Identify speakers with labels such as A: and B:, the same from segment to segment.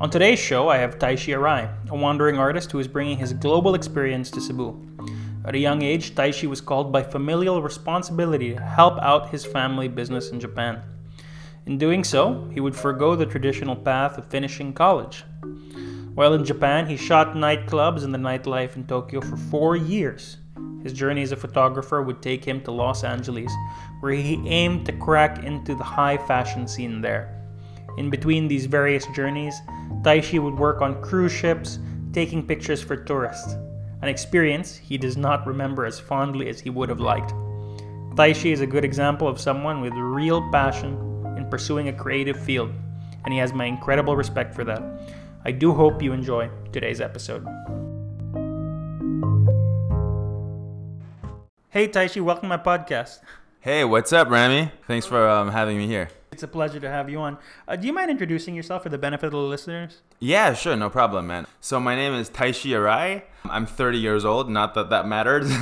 A: On today's show, I have Taishi Arai, a wandering artist who is bringing his global experience to Cebu. At a young age, Taishi was called by familial responsibility to help out his family business in Japan. In doing so, he would forego the traditional path of finishing college. While in Japan, he shot nightclubs and the nightlife in Tokyo for four years. His journey as a photographer would take him to Los Angeles, where he aimed to crack into the high fashion scene there. In between these various journeys, Taishi would work on cruise ships, taking pictures for tourists, an experience he does not remember as fondly as he would have liked. Taishi is a good example of someone with real passion in pursuing a creative field, and he has my incredible respect for that. I do hope you enjoy today's episode. Hey Taishi, welcome to my podcast.
B: Hey, what's up, Rami? Thanks for um, having me here.
A: It's a pleasure to have you on. Uh, do you mind introducing yourself for the benefit of the listeners?
B: Yeah, sure, no problem, man. So my name is Taishi Arai. I'm 30 years old. Not that that matters,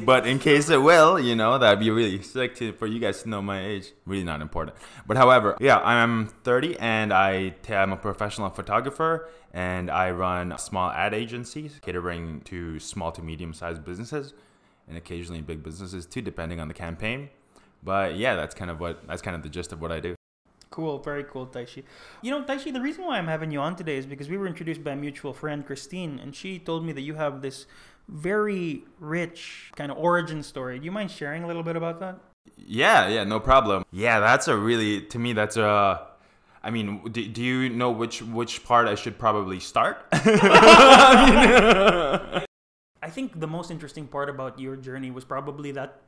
B: but in case it will, you know, that'd be really sick to, for you guys to know my age. Really not important. But however, yeah, I'm 30 and I am a professional photographer and I run small ad agencies catering to small to medium sized businesses and occasionally big businesses too, depending on the campaign. But yeah, that's kind of what that's kind of the gist of what I do.
A: Cool, very cool, Taishi. You know, Taishi, the reason why I'm having you on today is because we were introduced by a mutual friend, Christine, and she told me that you have this very rich kind of origin story. Do you mind sharing a little bit about that?
B: Yeah, yeah, no problem. Yeah, that's a really to me that's a I mean, do, do you know which which part I should probably start?
A: I think the most interesting part about your journey was probably that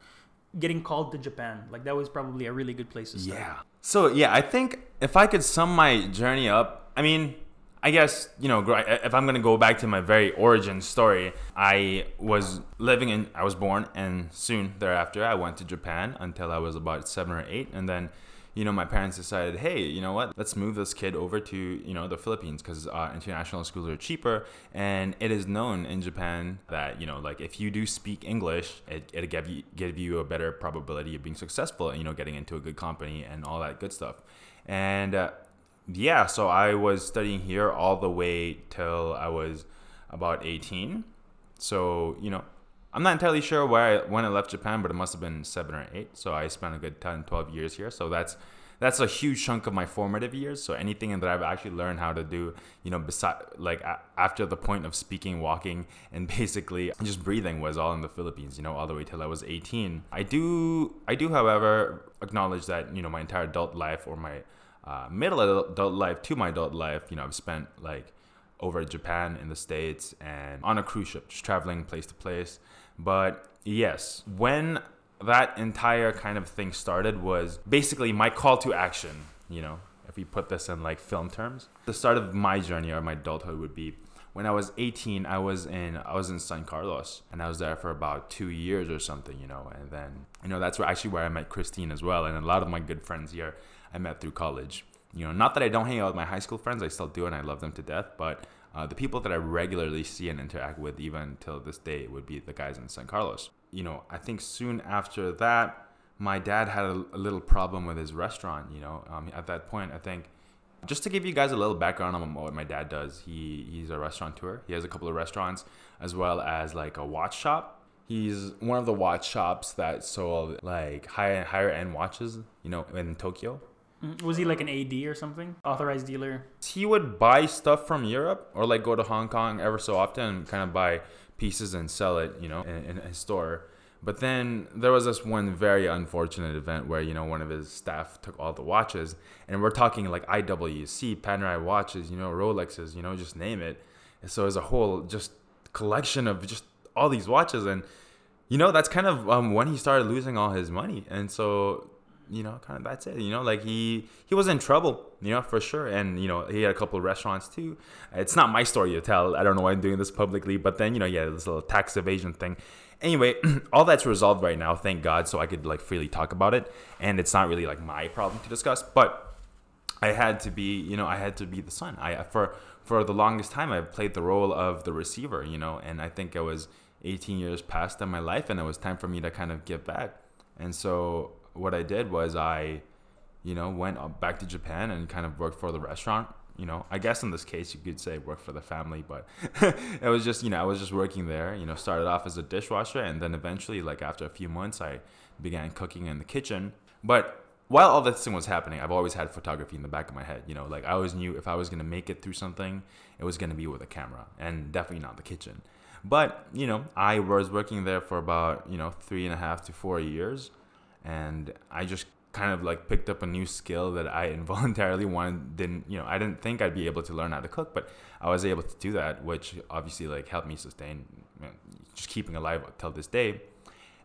A: getting called to Japan. Like that was probably a really good place to start.
B: Yeah. So yeah, I think if I could sum my journey up, I mean, I guess you know if I'm gonna go back to my very origin story, I was living in, I was born, and soon thereafter I went to Japan until I was about seven or eight, and then you know, my parents decided, hey, you know what? Let's move this kid over to you know the Philippines because uh, international schools are cheaper, and it is known in Japan that you know, like if you do speak English, it it'll give you give you a better probability of being successful, you know, getting into a good company and all that good stuff. And uh, yeah, so I was studying here all the way till I was about 18. So you know, I'm not entirely sure where I, when I left Japan, but it must have been seven or eight. So I spent a good 10, 12 years here. So that's that's a huge chunk of my formative years. So anything that I've actually learned how to do, you know, beside like a- after the point of speaking, walking, and basically just breathing was all in the Philippines. You know, all the way till I was 18. I do, I do, however, acknowledge that you know my entire adult life or my uh, middle adult life to my adult life, you know, I've spent like over Japan in the States and on a cruise ship, just traveling place to place. But yes, when that entire kind of thing started was basically my call to action, you know, if we put this in like film terms. The start of my journey or my adulthood would be when I was 18, I was in I was in San Carlos and I was there for about 2 years or something, you know, and then you know that's where actually where I met Christine as well and a lot of my good friends here I met through college. You know, not that I don't hang out with my high school friends, I still do and I love them to death, but uh, the people that I regularly see and interact with, even till this day, would be the guys in San Carlos. You know, I think soon after that, my dad had a, a little problem with his restaurant. You know, um, at that point, I think just to give you guys a little background on what my dad does, he he's a restaurateur. He has a couple of restaurants as well as like a watch shop. He's one of the watch shops that sold like high higher end watches, you know, in Tokyo.
A: Mm, was he like an AD or something? Authorized dealer?
B: He would buy stuff from Europe or like go to Hong Kong ever so often and kind of buy pieces and sell it, you know, in, in his store. But then there was this one very unfortunate event where, you know, one of his staff took all the watches. And we're talking like IWC, Panerai watches, you know, Rolexes, you know, just name it. And so as a whole just collection of just all these watches. And, you know, that's kind of um, when he started losing all his money. And so you know, kind of that's it. You know, like he he was in trouble, you know, for sure. And you know, he had a couple of restaurants too. It's not my story to tell. I don't know why I'm doing this publicly, but then you know, yeah, this little tax evasion thing. Anyway, all that's resolved right now, thank God. So I could like freely talk about it, and it's not really like my problem to discuss. But I had to be, you know, I had to be the son. I for for the longest time I played the role of the receiver, you know, and I think I was 18 years past in my life, and it was time for me to kind of give back. And so what I did was I, you know, went back to Japan and kind of worked for the restaurant, you know, I guess in this case you could say work for the family, but it was just, you know, I was just working there, you know, started off as a dishwasher and then eventually like after a few months I began cooking in the kitchen. But while all this thing was happening, I've always had photography in the back of my head, you know, like I always knew if I was to make it through something, it was to be with a camera and definitely not the kitchen. But, you know, I was working there for about, you know, three and a half to four years and I just kind of like picked up a new skill that I involuntarily wanted didn't you know I didn't think I'd be able to learn how to cook but I was able to do that which obviously like helped me sustain you know, just keeping alive till this day.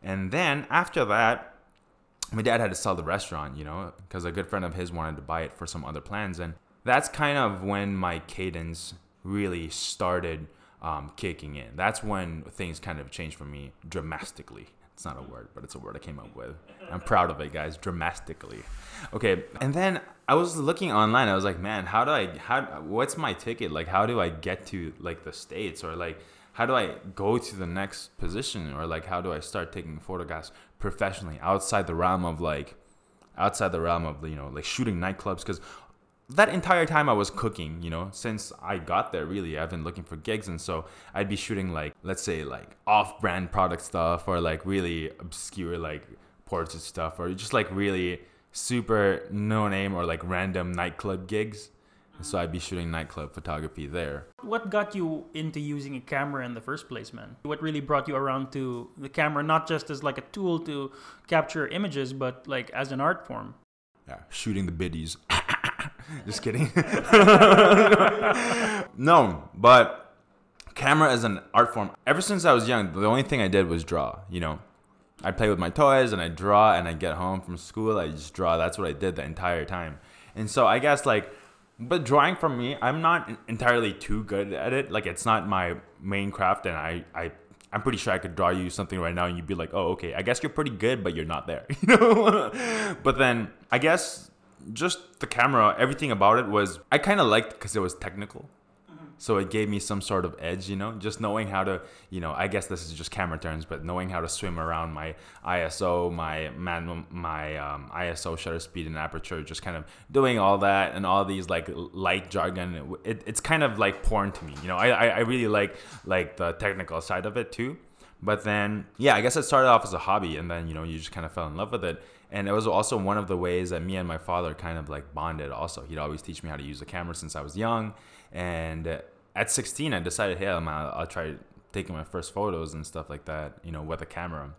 B: And then after that my dad had to sell the restaurant you know because a good friend of his wanted to buy it for some other plans and that's kind of when my cadence really started um, kicking in. That's when things kind of changed for me dramatically it's not a word, but it's a word I came up with. I'm proud of it, guys. Dramatically. Okay, and then I was looking online. I was like, man, how do I? How? What's my ticket? Like, how do I get to like the states or like? How do I go to the next position or like how do I start taking photographs professionally outside the realm of like outside the realm of you know like shooting nightclubs because that entire time I was cooking, you know, since I got there, really, I've been looking for gigs. And so I'd be shooting, like, let's say, like off brand product stuff or like really obscure, like portrait stuff or just like really super no name or like random nightclub gigs. So I'd be shooting nightclub photography there.
A: What got you into using a camera in the first place, man? What really brought you around to the camera, not just as like a tool to capture images, but like as an art form?
B: Yeah, shooting the biddies. Just kidding. no, but camera as an art form. Ever since I was young, the only thing I did was draw. You know, I play with my toys and I draw, and I get home from school, I just draw. That's what I did the entire time. And so I guess like, but drawing for me, I'm not entirely too good at it. Like it's not my main craft, and I I I'm pretty sure I could draw you something right now and you'd be like, oh, okay, I guess you're pretty good, but you're not there. You know? but then I guess just the camera, everything about it was I kind of liked because it was technical. So it gave me some sort of edge, you know, just knowing how to, you know, I guess this is just camera terms, but knowing how to swim around my ISO, my man, my um, ISO shutter speed and aperture, just kind of doing all that and all these like light jargon. It, it's kind of like porn to me, you know. I, I really like like the technical side of it too. But then, yeah, I guess it started off as a hobby, and then you know you just kind of fell in love with it and it was also one of the ways that me and my father kind of like bonded also he'd always teach me how to use the camera since i was young and at 16 i decided hey I'm, I'll, I'll try taking my first photos and stuff like that you know with a camera.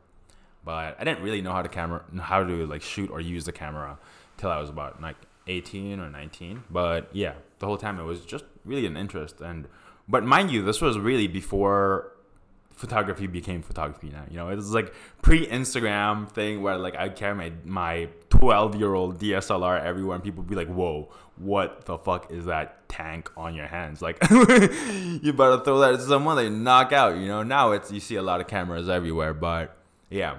B: But i didn't really know how to camera how to like shoot or use the camera till i was about like 18 or 19 but yeah the whole time it was just really an interest. And but mind you this was really before photography became photography now. You know, it was like pre-Instagram thing where like I carry my my 12 year old DSLR everywhere, and people be like, "Whoa, what the fuck is that tank on your hands?" Like, you better throw that at someone they knock out. You know, now it's you see a lot of cameras everywhere, but yeah,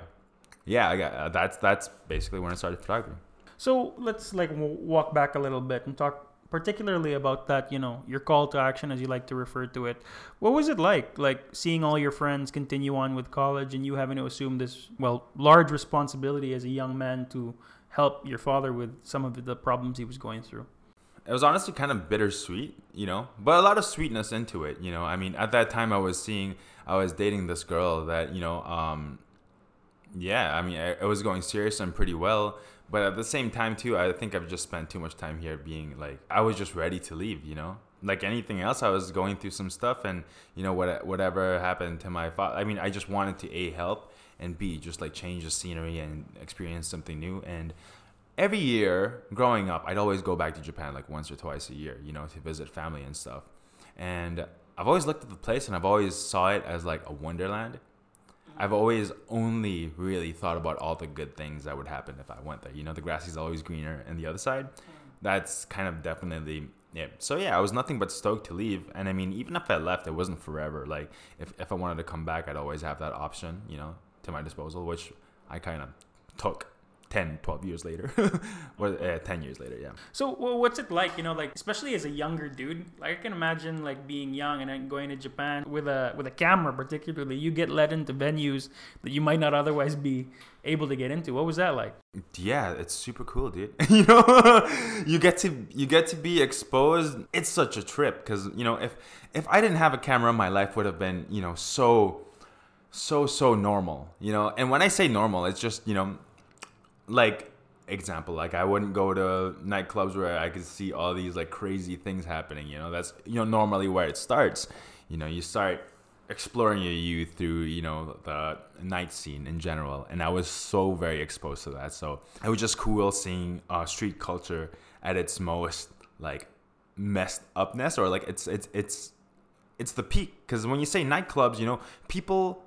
B: yeah, I got uh, that's that's basically when I started photography.
A: So let's like walk back a little bit and talk particularly about that, you know, your call to action, as you like to refer to it. What was it like, like seeing all your friends continue on with college and you having to assume this, well, large responsibility as a young man to help your father with some of the problems he was going through?
B: It was honestly kind of bittersweet, you know, but a lot of sweetness into it, you know. I mean, at that time, I was seeing, I was dating this girl that, you know, um, yeah, I mean, I was going serious and pretty well but at the same time too i think i've just spent too much time here being like i was just ready to leave you know? Like anything else i was going through some stuff and you know what whatever happened to my father i mean i just wanted to a help and b just like change the scenery and experience something new. And every year growing up i'd always go back to japan like once or twice a year you know to visit family and stuff. And i've always looked at the place and i've always saw it as like a wonderland I've always only really thought about all the good things that would happen if I went there. You know, the grass is always greener and the other side. That's kind of definitely yeah. So yeah, I was nothing but stoked to leave. And I mean, even if I left, it wasn't forever. Like if, if I wanted to come back, I'd always have that option, you know, to my disposal, which I kind of took. 10, 12 years later, or uh, 10 years later, yeah.
A: So wh- what's it like? You know, like especially as a younger dude. Like I can imagine like being young and then going to Japan with a with a camera, particularly. You get led into venues that you might not otherwise be able to get into. What was that like?
B: Yeah, it's super cool, dude. you know, you get to you get to be exposed. It's such a trip because you know if if I didn't have a camera, my life would have been you know so so so normal. You know, and when I say normal, it's just you know like example like i wouldn't go to nightclubs where i could see all these like crazy things happening you know? That's you know normally where it starts. You know you start exploring your youth through you know the night scene in general and i was so very exposed to that. So it was just cool seeing uh, street culture at its most like messed upness or like it's it's it's it's the peak. Because when you say nightclubs you know people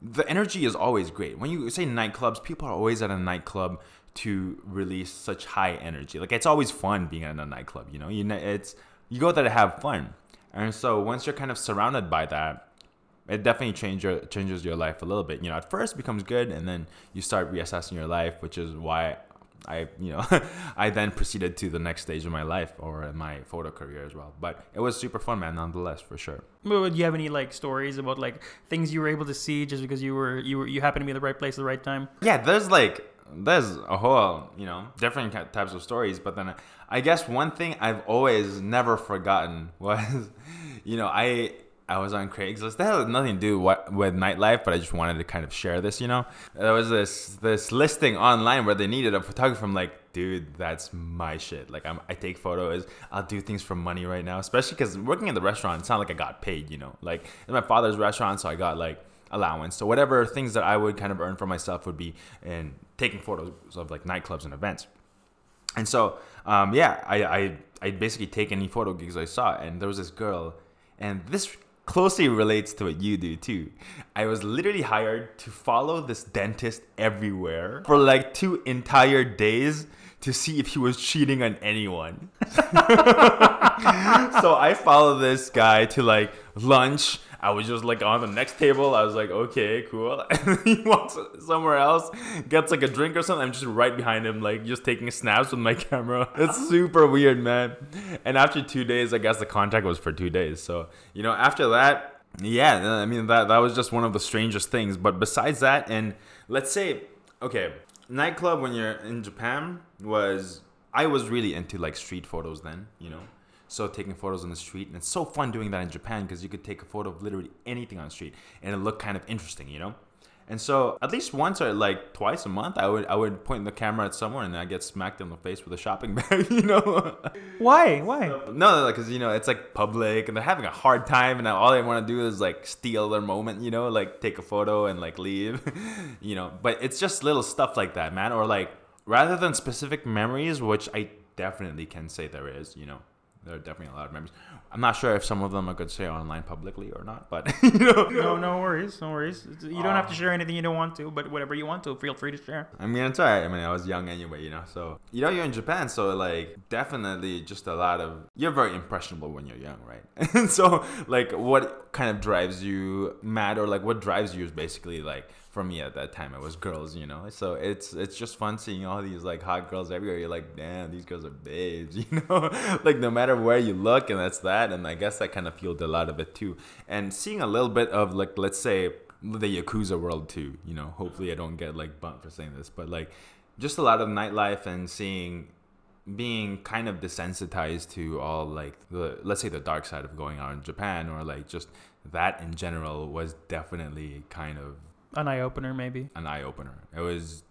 B: the energy is always great. When you say nightclubs, people are always at a nightclub to release such high energy. Like it's always fun being at a nightclub. You know, you know, it's you go there to have fun, and so once you're kind of surrounded by that, it definitely changes your changes your life a little bit. You know, at first becomes good, and then you start reassessing your life, which is why I, you know, I then proceeded to the next stage of my life or my photo career as well. But it was super fun, man, nonetheless, for sure.
A: But do you have any like stories about like things you were able to see just because you were you were you happened to be in the right place at the right time?
B: Yeah, there's like there's a whole you know different types of stories, but then I guess one thing I've always never forgotten was, you know, I I was on Craigslist. That had nothing to do with, nightlife, but I just wanted to kind of share this. You know, there was this this listing online where they needed a photographer. I'm like, dude, that's my shit. Like, I'm, I take photos. I'll do things for money right now, especially because working in the restaurant, it's not like I got paid. You know, like in my father's restaurant, so I got like allowance. So whatever things that I would kind of earn for myself would be in taking photos of like nightclubs and events. And so, um, yeah, I, I I basically take any photo gigs I saw, and there was this girl, and this closely relates to what you do too. I was literally hired to follow this dentist everywhere for like two entire days to see if he was cheating on anyone. so I followed this guy to like lunch. I was just like on the next table. I was like, okay, cool. And he walks somewhere else, gets like a drink or something. I'm just right behind him, like just taking snaps with my camera. It's super weird, man. And after two days, I guess the contract was for two days. So, you know, after that, yeah, I mean, that, that was just one of the strangest things. But besides that, and let's say, okay, nightclub when you're in Japan was, I was really into like street photos then, you know so taking photos on the street and it's so fun doing that in japan because you could take a photo of literally anything on the street and it looked kind of interesting you know? And so at least once or like twice a month i would i would point the camera at someone and i get smacked in the face with a shopping bag you know?
A: Why? Why?
B: No because you know it's like public and they're having a hard time and all they want to do is like steal their moment you know? Like take a photo and like leave you know? But it's just little stuff like that man or like rather than specific memories which i definitely can say there is you know there are definitely a lot of members. I'm not sure if some of them I could say online publicly or not, but you know.
A: No, no worries, no worries. You don't have to um, share anything you don't want to, but whatever you want to, feel free to share.
B: I mean, it's alright. I mean, I was young anyway, you know. So you know, you're in Japan, so like definitely just a lot of. You're very impressionable when you're young, right? and so like, what kind of drives you mad, or like what drives you is basically like for me at that time it was girls you know? So it's it's just fun seeing all these like hot girls everywhere. You're like damn these girls are babes you know? Like no matter where you look and that's that and i guess that kind of fueled a lot of it too. And seeing a little bit of like let's say the yakuza world too you know? Hopefully i don't get like bumped for saying this but like just a lot of nightlife and seeing being kind of desensitized to all like the let's say the dark side of going out in Japan or like just that in general was definitely kind of
A: an eye opener, maybe.
B: An eye opener. It was.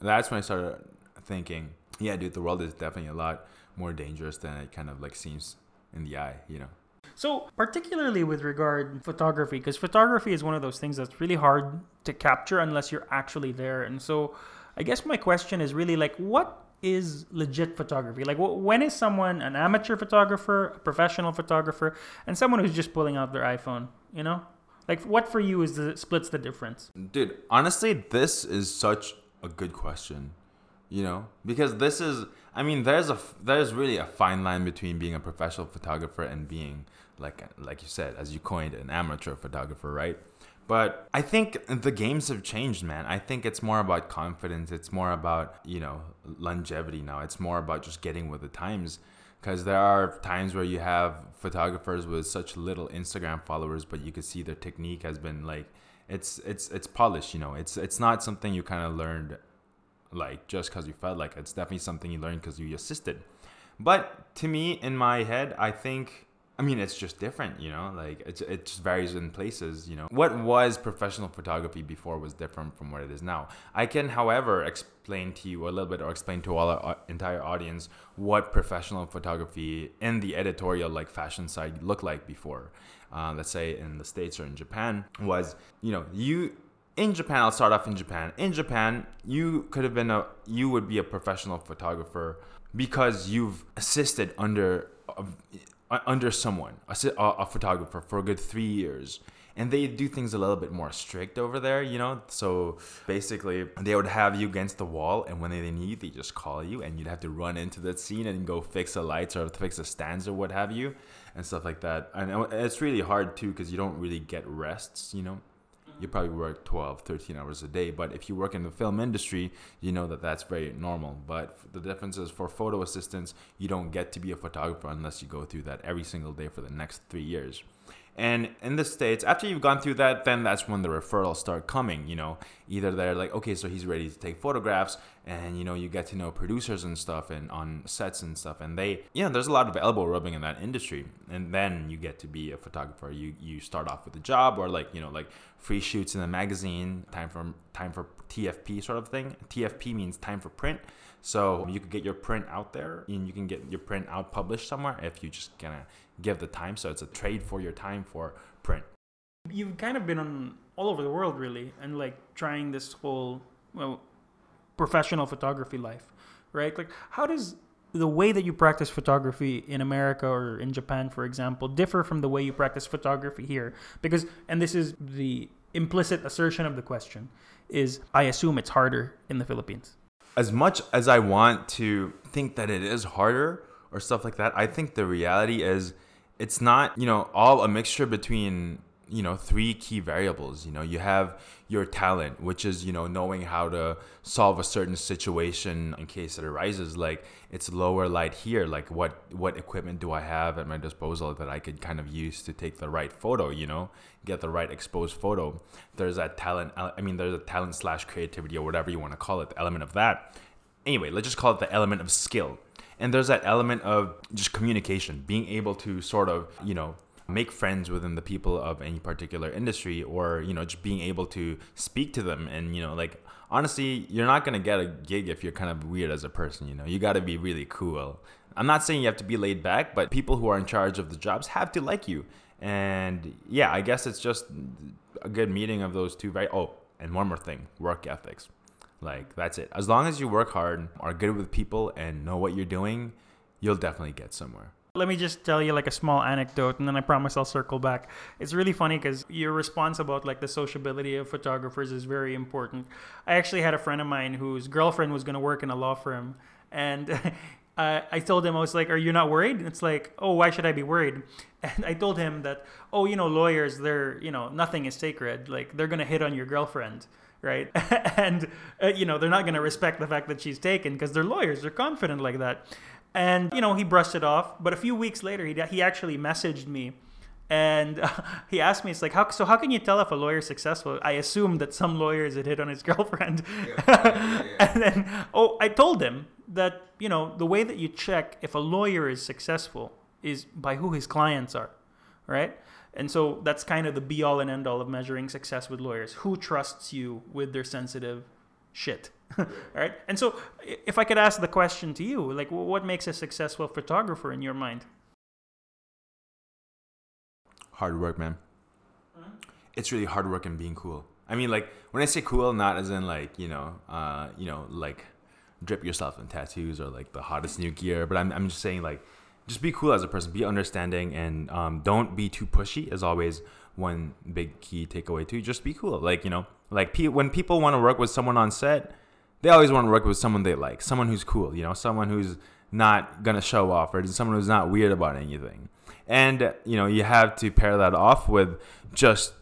B: That's when I started thinking, yeah, dude, the world is definitely a lot more dangerous than it kind of like seems in the eye, you know.
A: So, particularly with regard photography, because photography is one of those things that's really hard to capture unless you're actually there. And so, I guess my question is really like, what is legit photography? Like, when is someone an amateur photographer, a professional photographer, and someone who's just pulling out their iPhone? You know, like, what for you is the splits the difference?
B: Dude, honestly, this is such a good question. You know, because this is, I mean, there's a there's really a fine line between being a professional photographer and being like like you said, as you coined, an amateur photographer, right? But I think the games have changed, man. I think it's more about confidence. It's more about, you know, longevity now. It's more about just getting with the times. Because there are times where you have photographers with such little Instagram followers, but you can see their technique has been like, it's it's it's polished. You know, it's it's not something you kind of learned like just because you felt like it. it's definitely something you learned because you assisted. But to me, in my head, I think I mean, it's just different, you know. Like it's it just varies in places, you know. What was professional photography before was different from what it is now. I can, however, explain to you a little bit, or explain to all our entire audience what professional photography in the editorial, like fashion side, looked like before. Uh, let's say in the states or in Japan, was you know you in Japan, I'll start off in Japan. In Japan, you could have been a, you would be a professional photographer because you've assisted under a, Uh, under someone, a, a photographer, for a good three years. And they do things a little bit more strict over there, you know? So basically, they would have you against the wall, and when they need they just call you, and you'd have to run into that scene and go fix the lights or fix the stands or what have you, and stuff like that. And it's really hard too, because you don't really get rests, you know? You probably work 12 13 hours a day but if you work in the film industry you know that that's very normal. But the difference is for photo assistants you don't get to be a photographer unless you go through that every single day for the next three years and in the States, after you've gone through that, then that's when the referrals start coming. You know, either they're like, okay, so he's ready to take photographs, and you know, you get to know producers and stuff and on sets and stuff. And they, you know, there's a lot of elbow rubbing in that industry. And then you get to be a photographer. You you start off with a job or like, you know, like free shoots in a magazine, time for time for TFP sort of thing. TFP means time for print. So you could get your print out there and you can get your print out published somewhere if you just gonna give the time. So it's a trade for your time for print.
A: You've kind of been on all over the world really and like trying this whole well professional photography life, right? Like how does the way that you practice photography in America or in Japan, for example, differ from the way you practice photography here? Because, and this is the implicit assertion of the question, is I assume it's harder in the Philippines
B: as much as I want to think that it is harder or stuff like that, I think the reality is it's not, you know, all a mixture between, you know, three key variables. You know, you have your talent, which is, you know, knowing how to solve a certain situation in case it arises. Like it's lower light here. Like what what equipment do I have at my disposal that I could kind of use to take the right photo, you know, get the right exposed photo. There's that talent. I mean, there's a talent slash creativity or whatever you want to call it, the element of that. Anyway, let's just call it the element of skill. And there's that element of just communication, being able to sort of, you know, make friends within the people of any particular industry or, you know, just being able to speak to them and, you know, like honestly, you're not going to get a gig if you're kind of weird as a person, you know. You got to be really cool. I'm not saying you have to be laid back, but people who are in charge of the jobs have to like you and yeah, I guess it's just a good meeting of those two very oh, and one more thing, work ethics. Like that's it. As long as you work hard, are good with people and know what you're doing, you'll definitely get somewhere.
A: Let me just tell you like a small anecdote and then I promise I'll circle back. It's really funny cuz your response about like the sociability of photographers is very important. I actually had a friend of mine whose girlfriend was going to work in a law firm and uh, I told him, I was like, Are you not worried? It's like, Oh, why should I be worried? And I told him that, Oh, you know, lawyers, they're, you know, nothing is sacred. Like, they're going to hit on your girlfriend, right? and, uh, you know, they're not going to respect the fact that she's taken because they're lawyers. They're confident like that. And, you know, he brushed it off. But a few weeks later, he, he actually messaged me and uh, he asked me, "It's like, how so? How can you tell if a lawyer's successful?" I assumed that some lawyers had hit on his girlfriend, yeah, yeah, yeah, and then oh, I told him that you know the way that you check if a lawyer is successful is by who his clients are, right? And so that's kind of the be all and end all of measuring success with lawyers. Who trusts you with their sensitive shit? all right. And so if I could ask the question to you, like, what makes a successful photographer in your mind?
B: hard work, man. Mm-hmm. It's really hard work and being cool. I mean, like when I say cool, not as in like you know, uh, you know, like drip yourself in tattoos or like the hottest new gear, but I'm I'm just saying like just be cool as a person, be understanding, and um, don't be too pushy. Is always one big key takeaway too. Just be cool. Like you know, like pe- when people want to work with someone on set, they always want to work with someone they like, someone who's cool. You know, someone who's not gonna show off or someone who's not weird about anything and you know you have to pair that off with just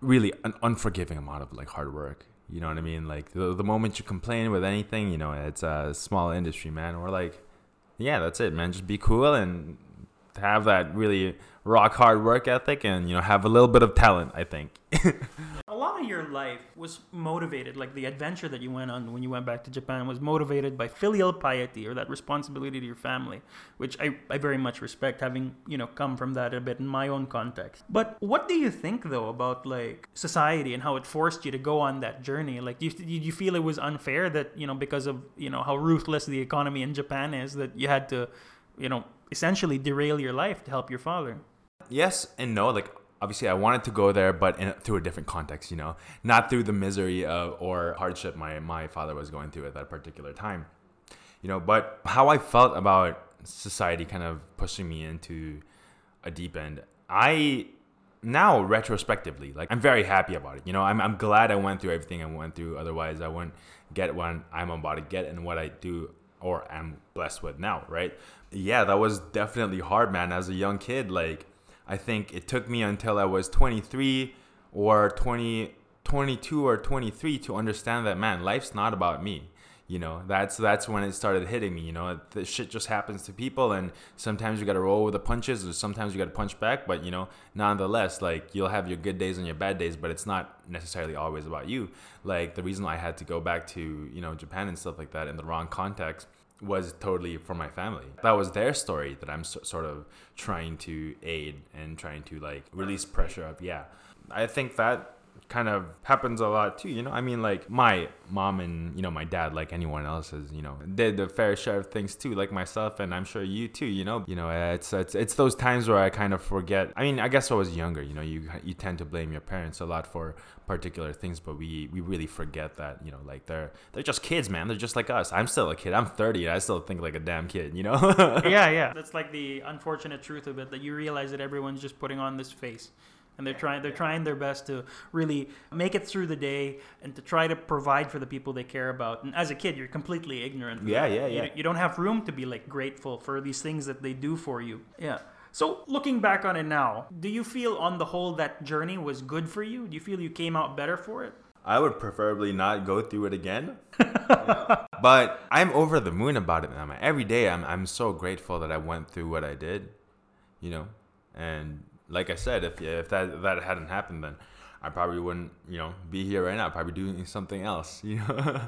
B: really an unforgiving amount of like hard work. You know what I mean? Like the, the moment you complain with anything, you know, it's a small industry, man. Or like, yeah, that's it, man. Just be cool and have that really rock hard work ethic and you know have a little bit of talent i think
A: of your life was motivated like the adventure that you went on when you went back to japan was motivated by filial piety or that responsibility to your family which i, I very much respect having you know come from that a bit in my own context. But what do you think though about like society and how it forced you to go on that journey? Like you, did you feel it was unfair that you know because of you know how ruthless the economy in japan is that you had to you know essentially derail your life to help your father?
B: Yes and no. Like obviously, I wanted to go there, but in, through a different context. You know, not through the misery of, or hardship my my father was going through at that particular time. You know, but how I felt about society kind of pushing me into a deep end. I now retrospectively, like I'm very happy about it. You know, I'm I'm glad I went through everything I went through. Otherwise, I wouldn't get what I'm about to get and what I do or am blessed with now, right? Yeah, that was definitely hard, man. As a young kid, like I think it took me until I was 23 or 20, 22 or 23 to understand that man, life's not about me. You know, that's that's when it started hitting me. You know, the shit just happens to people, and sometimes you got to roll with the punches, or sometimes you got to punch back. But you know, nonetheless, like you'll have your good days and your bad days, but it's not necessarily always about you. Like the reason I had to go back to you know Japan and stuff like that in the wrong context was totally for my family. That was their story that I'm so, sort of trying to aid and trying to like release pressure of. Yeah. I think that kind of happens a lot too you know? I mean like my mom and you know my dad like anyone else has you know did the fair share of things too like myself and i'm sure you too you know? You know it's it's it's those times where i kind of forget. I mean i guess i was younger you know you you tend to blame your parents a lot for particular things but we we really forget that you know like they're they're just kids man. They're just like us. I'm still a kid. I'm 30 And i still think like a damn kid you know?
A: Yeah yeah. That's like the unfortunate truth of it that you realize that everyone's just putting on this face and they're trying they're trying their best to really make it through the day and to try to provide for the people they care about. And as a kid you're completely ignorant.
B: Yeah yeah yeah.
A: you, you don't have room to be like grateful for these things that they do for you. Yeah. So looking back on it now do you feel on the whole that journey was good for you? Do you feel you came out better for it?
B: I would preferably not go through it again. But I'm over the moon about it, man. Every day I'm I'm so grateful that I went through what I did, you know. And like I said, if if that that hadn't happened, then I probably wouldn't, you know, be here right now. Probably doing something else, you know.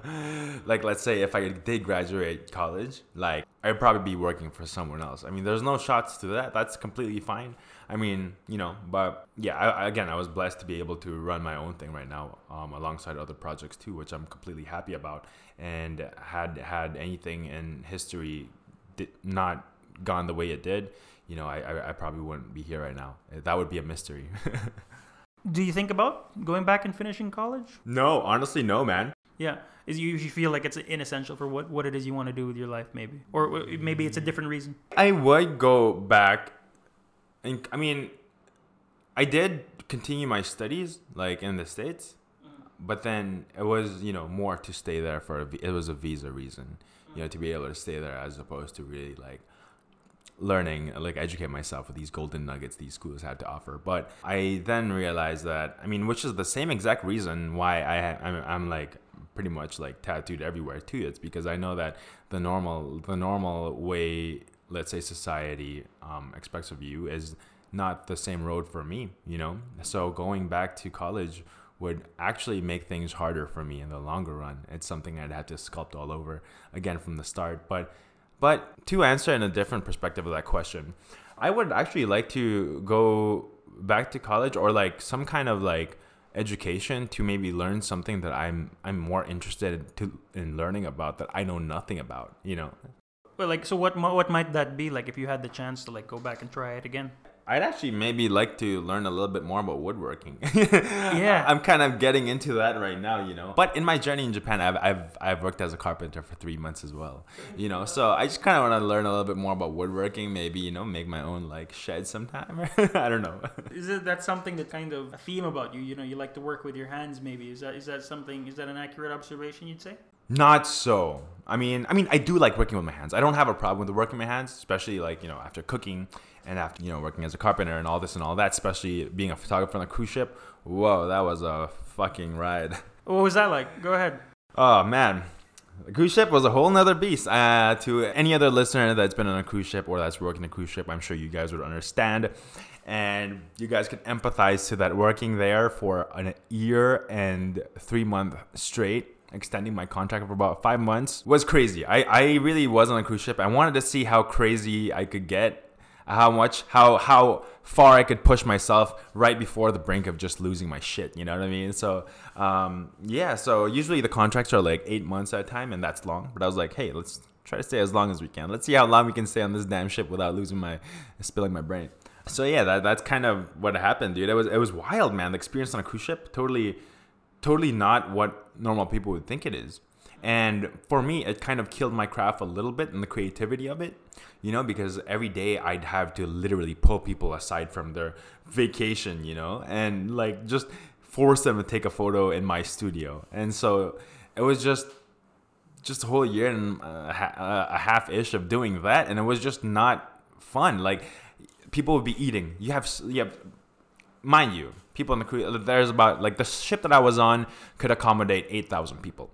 B: like let's say if I did graduate college, like I'd probably be working for someone else. I mean, there's no shots to that. That's completely fine. I mean, you know, but yeah, I, again, I was blessed to be able to run my own thing right now, um, alongside other projects too, which I'm completely happy about. And had had anything in history did not gone the way it did, you know, I, I, I probably wouldn't be here right now. Eh, that would be a mystery.
A: Do you think about going back and finishing college?
B: No, honestly, no, man.
A: Yeah, is you, you feel like it's inessential for what, what it is you want to do with your life, maybe, or maybe it's a different reason.
B: I would go back, and I mean, I did continue my studies like in the states, mm-hmm. but then it was you know more to stay there for a, it was a visa reason, you know, to be able to stay there as opposed to really like learning, like educate myself with these golden nuggets these schools had to offer. But I then realized that, I mean, which is the same exact reason why I I'm, I'm like pretty much like tattooed everywhere too. It's because I know that the normal the normal way, let's say society um, expects of you is not the same road for me. You know, so going back to college would actually make things harder for me in the longer run. It's something I'd have to sculpt all over again from the start. But but to answer in a different perspective of that question, I would actually like to go back to college or like some kind of like education to maybe learn something that I'm I'm more interested to in learning about that I know nothing about, you know.
A: Well, like so what what might that be like if you had the chance to like go back and try it again?
B: I'd actually maybe like to learn a little bit more about woodworking.
A: yeah,
B: I'm kind of getting into that right now, you know. But in my journey in Japan, I've I've, I've worked as a carpenter for three months as well, you know. So I just kind of want to learn a little bit more about woodworking. Maybe you know, make my own like shed sometime. I don't know.
A: Is it that something that kind of a theme about you? You know, you like to work with your hands. Maybe is that is that something? Is that an accurate observation? You'd say?
B: Not so. I mean, I mean, I do like working with my hands. I don't have a problem with working my hands, especially like you know after cooking and after you know working as a carpenter and all this and all that. Especially being a photographer on a cruise ship. Whoa, that was a fucking ride.
A: What was that like? Go ahead.
B: Oh man, the cruise ship was a whole nother beast. Uh, to any other listener that's been on a cruise ship or that's working a cruise ship, I'm sure you guys would understand. And you guys can empathize to that working there for a year and three month straight, extending my contract for about five months was crazy. I, I really was on a cruise ship. I wanted to see how crazy I could get how much how how far I could push myself right before the brink of just losing my shit. You know what I mean? So um, yeah. So usually the contracts are like eight months at a time, and that's long. But I was like, hey, let's try to stay as long as we can. Let's see how long we can stay on this damn ship without losing my spilling my brain. So yeah, that, that's kind of what happened, dude. It was it was wild, man. The experience on a cruise ship, totally, totally not what normal people would think it is. And for me, it kind of killed my craft a little bit and the creativity of it, you know, because every day I'd have to literally pull people aside from their vacation, you know, and like just force them to take a photo in my studio. And so it was just just a whole year and a half ish of doing that, and it was just not fun. Like people would be eating. You have have mind you, people in the crew. There's about like the ship that I was on could accommodate eight thousand people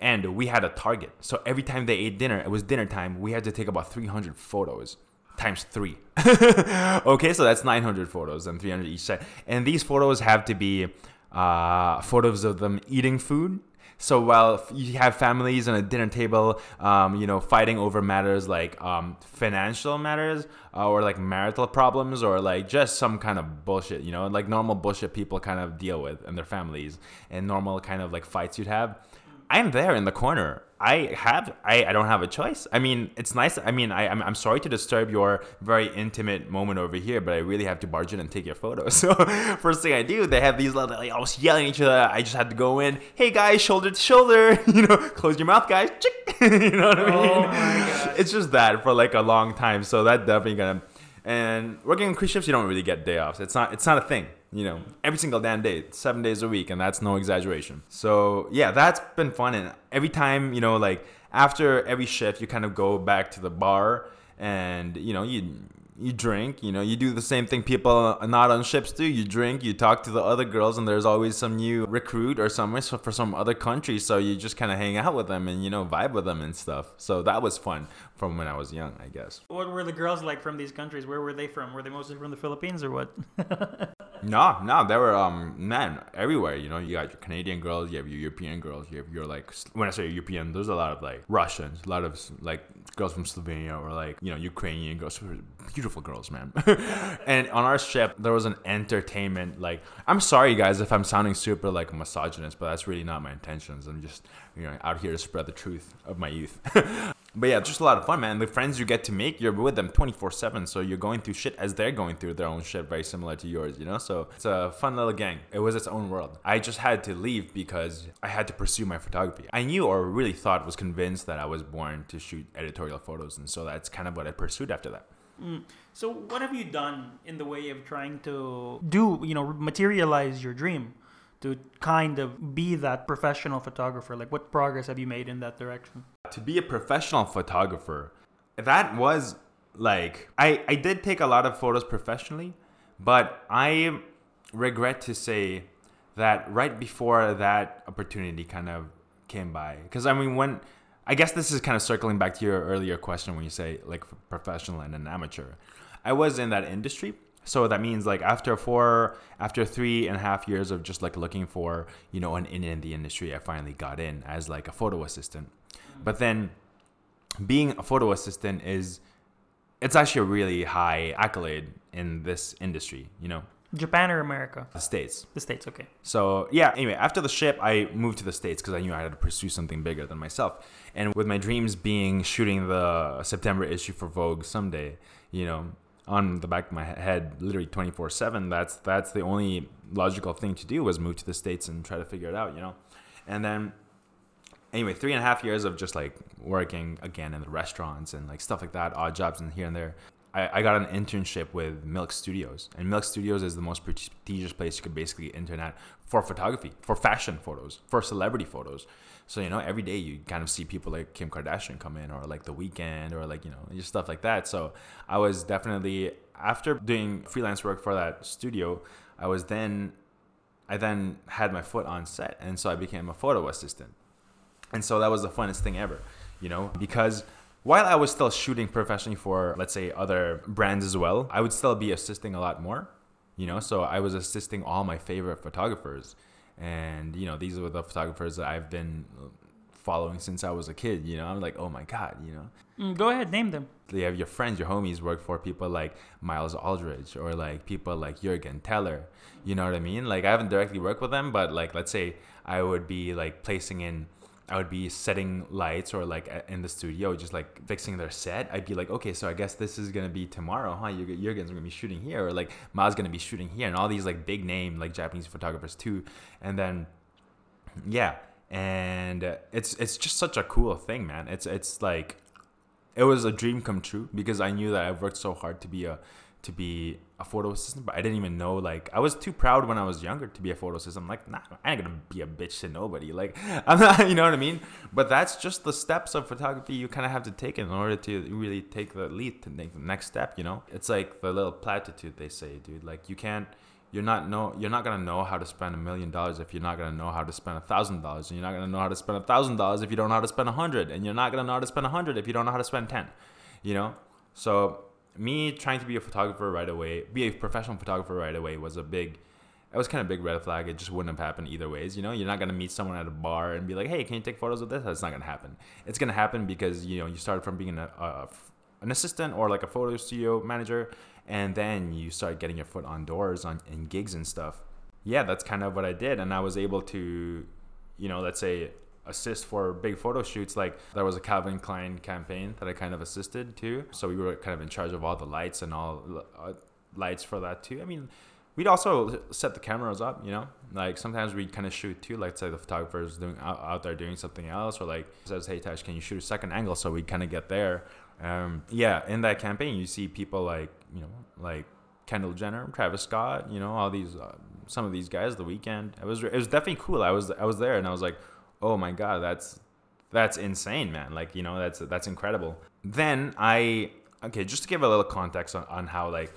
B: and we had a target. So every time they ate dinner, it was dinner time. We had to take about 300 photos times three. okay, so that's 900 photos and 300 each side. And these photos have to be uh, photos of them eating food. So while you have families on a dinner table, um, you know, fighting over matters like um, financial matters uh, or like marital problems or like just some kind of bullshit, you know, like normal bullshit people kind of deal with and their families and normal kind of like fights you'd have I'm there in the corner. I have I, I don't have a choice. I mean, it's nice. I mean, I I'm, I'm sorry to disturb your very intimate moment over here, but I really have to barge in and take your photo. So first thing I do, they have these like I was yelling at each other. I just had to go in. Hey guys, shoulder to shoulder. You know, close your mouth, guys. you know what I
A: Oh
B: mean? it's just that for like a long time. So that definitely gonna. And working on cruise ships, you don't really get day offs. It's not. It's not a thing you know, every single damn day, seven days a week, and that's no exaggeration. So yeah, that's been fun. And every time, you know, like after every shift, you kind of go back to the bar, and you know, you you drink, you know, you do the same thing people not on ships do. You drink, you talk to the other girls, and there's always some new recruit or some for some other country. So you just kind of hang out with them and you know vibe with them and stuff. So that was fun from when I was young, I guess.
A: What were the girls like from these countries? Where were they from? Were they mostly from the Philippines or what?
B: no, no, there were um man everywhere. You know, you got your Canadian girls, you have your European girls, you have your like when I say European, there's a lot of like Russians, a lot of like girls from Slovenia or like you know Ukrainian girls, beautiful girls, man. and on our ship, there was an entertainment like I'm sorry guys if I'm sounding super like misogynist, but that's really not my intentions. I'm just you know out here to spread the truth of my youth. but yeah, just a lot of fun, man. The friends you get to make, you're with them 24 7. So you're going through shit as they're going through their own shit, very similar to yours, you know? So it's a fun little gang. It was its own world. I just had to leave because I had to pursue my photography. I knew or really thought, was convinced that I was born to shoot editorial photos. And so that's kind of what I pursued after that.
A: Mm. So what have you done in the way of trying to do, you know, materialize your dream? To kind of be that professional photographer? Like, what progress have you made in that direction?
B: To be a professional photographer, that was like, I, I did take a lot of photos professionally, but I regret to say that right before that opportunity kind of came by. Because, I mean, when I guess this is kind of circling back to your earlier question when you say like professional and an amateur. I was in that industry so that means like after four after three and a half years of just like looking for you know an in in the industry i finally got in as like a photo assistant but then being a photo assistant is it's actually a really high accolade in this industry you know
A: Japan or America?
B: The States.
A: The States, okay.
B: So, yeah, anyway, after the ship, I moved to the States because I knew I had to pursue something bigger than myself. And with my dreams being shooting the September issue for Vogue someday, you know, on the back of my head literally 24/7 that's that's the only logical thing to do was move to the states and try to figure it out you know? And then anyway three and a half years of just like working again in the restaurants and like stuff like that odd jobs and here and there I, I got an internship with Milk Studios, and Milk Studios is the most prestigious place you could basically intern at for photography, for fashion photos, for celebrity photos. So you know, every day you kind of see people like Kim Kardashian come in, or like The Weeknd, or like you know, just stuff like that. So I was definitely after doing freelance work for that studio, I was then I then had my foot on set, and so I became a photo assistant, and so that was the funnest thing ever, you know, because while I was still shooting professionally for, let's say, other brands as well, I would still be assisting a lot more, you know. So I was assisting all my favorite photographers, and you know, these were the photographers that I've been following since I was a kid. You know, I'm like, oh my god, you know.
A: Mm, go ahead, name them.
B: You have your friends, your homies work for people like Miles Aldridge or like people like Juergen Teller. You know what I mean? Like I haven't directly worked with them, but like let's say I would be like placing in I would be setting lights or like in the studio, just like fixing their set. I'd be like, okay, so I guess this is gonna be tomorrow, huh? Juergen's gonna be shooting here, or like Ma's gonna be shooting here, and all these like big name like Japanese photographers too. And then, yeah, and it's it's just such a cool thing, man. It's it's like it was a dream come true because I knew that I worked so hard to be a to be a photo assistant, but I didn't even know like I was too proud when I was younger to be a photo assistant. I'm like, nah, I ain't gonna be a bitch to nobody. Like I'm not, you know what I mean? But that's just the steps of photography you kind of have to take in order to really take the lead to take the next step. You know, it's like the little platitude they say, dude. Like you can't. You're not know you're not gonna know how to spend a million dollars if you're not gonna know how to spend a thousand dollars, and you're not gonna know how to spend a thousand dollars if you don't know how to spend a hundred, and you're not gonna know how to spend a hundred if you don't know how to spend ten. You know, so me trying to be a photographer right away, be a professional photographer right away was a big it was kind of big red flag. It just wouldn't have happened either ways. You know, you're not gonna meet someone at a bar and be like, "Hey, can you take photos of this?" That's not gonna happen. It's gonna happen because you know you started from being a, a an assistant or like a photo studio manager, and then you start getting your foot on doors on in gigs and stuff. Yeah, that's kind of what I did, and I was able to, you know, let's say assist for big photo shoots. Like there was a Calvin Klein campaign that I kind of assisted to. So we were kind of in charge of all the lights and all uh, lights for that too. I mean, we'd also set the cameras up, you know, like sometimes we'd kind of shoot too, like say the photographer's doing out, out there doing something else or like says, Hey Tash, can you shoot a second angle? So we'd kind of get there. Um, yeah, in that campaign, you see people like, you know, like Kendall Jenner, Travis Scott, you know, all these, uh, some of these guys, the Weeknd. It was, it was definitely cool. I was, I was there and I was like, oh my god, that's that's insane, man. Like you know, that's that's incredible. Then I okay, just to give a little context on, on how like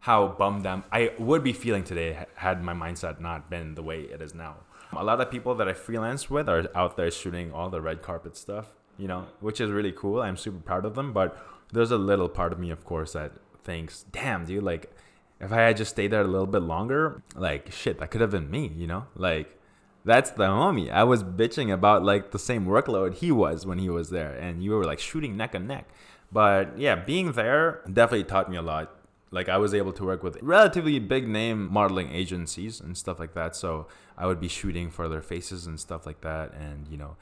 B: how bummed I'm, I would be feeling today had my mindset not been the way it is now. A lot of people that I freelance with are out there shooting all the red carpet stuff, you know, which is really cool. I'm super proud of them, but there's a little part of me, of course, that thinks, damn, dude, like if I had just stayed there a little bit longer, like shit, that could have been me, you know? Like that's the homie. I was bitching about like the same workload he was when he was there, and you were like shooting neck and neck. But yeah, being there definitely taught me a lot. Like I was able to work with relatively big name modeling agencies and stuff like that. So I would be shooting for their faces and stuff like that. And you know,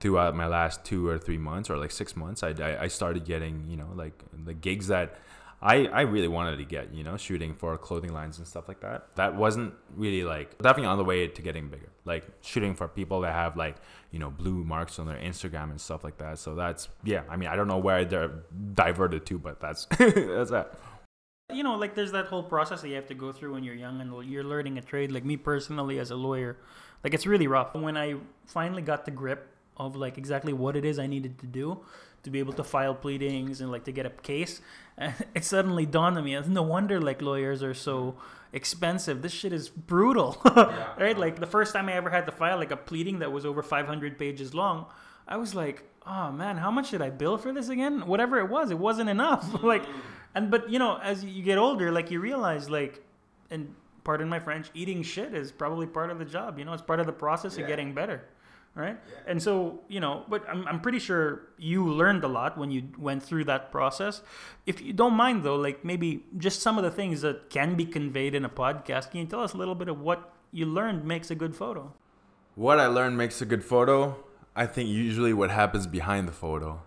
B: throughout my last two or three months or like six months, I, I started getting you know like the gigs that I, I really wanted to get, you know, shooting for clothing lines and stuff like that. That wasn't really like definitely on the way to getting bigger. Like shooting for people that have like, you know, blue marks on their Instagram and stuff like that. So that's yeah, I mean, I don't know where they're diverted to, but that's that's that.
A: You know, like there's that whole process that you have to go through when you're young and you're learning a trade. Like me personally as a lawyer, like it's really rough. When I finally got the grip of like exactly what it is I needed to do to be able to file pleadings and like to get a case. And it suddenly dawned on me, It's no wonder like lawyers are so expensive. This shit is brutal, yeah. right? Like the first time I ever had to file like a pleading that was over 500 pages long, I was like, oh man, how much did I bill for this again? Whatever it was, it wasn't enough. like, mm. and but you know, as you get older, like you realize like, and pardon my French, eating shit is probably part of the job. You know, it's part of the process yeah. of getting better right? Yeah. And so, you know, but I'm, I'm pretty sure you learned a lot when you went through that process. If you don't mind, though, like maybe just some of the things that can be conveyed in a podcast, can you tell us a little bit of what you learned makes a good photo?
B: What I learned makes a good photo. I think usually what happens behind the photo.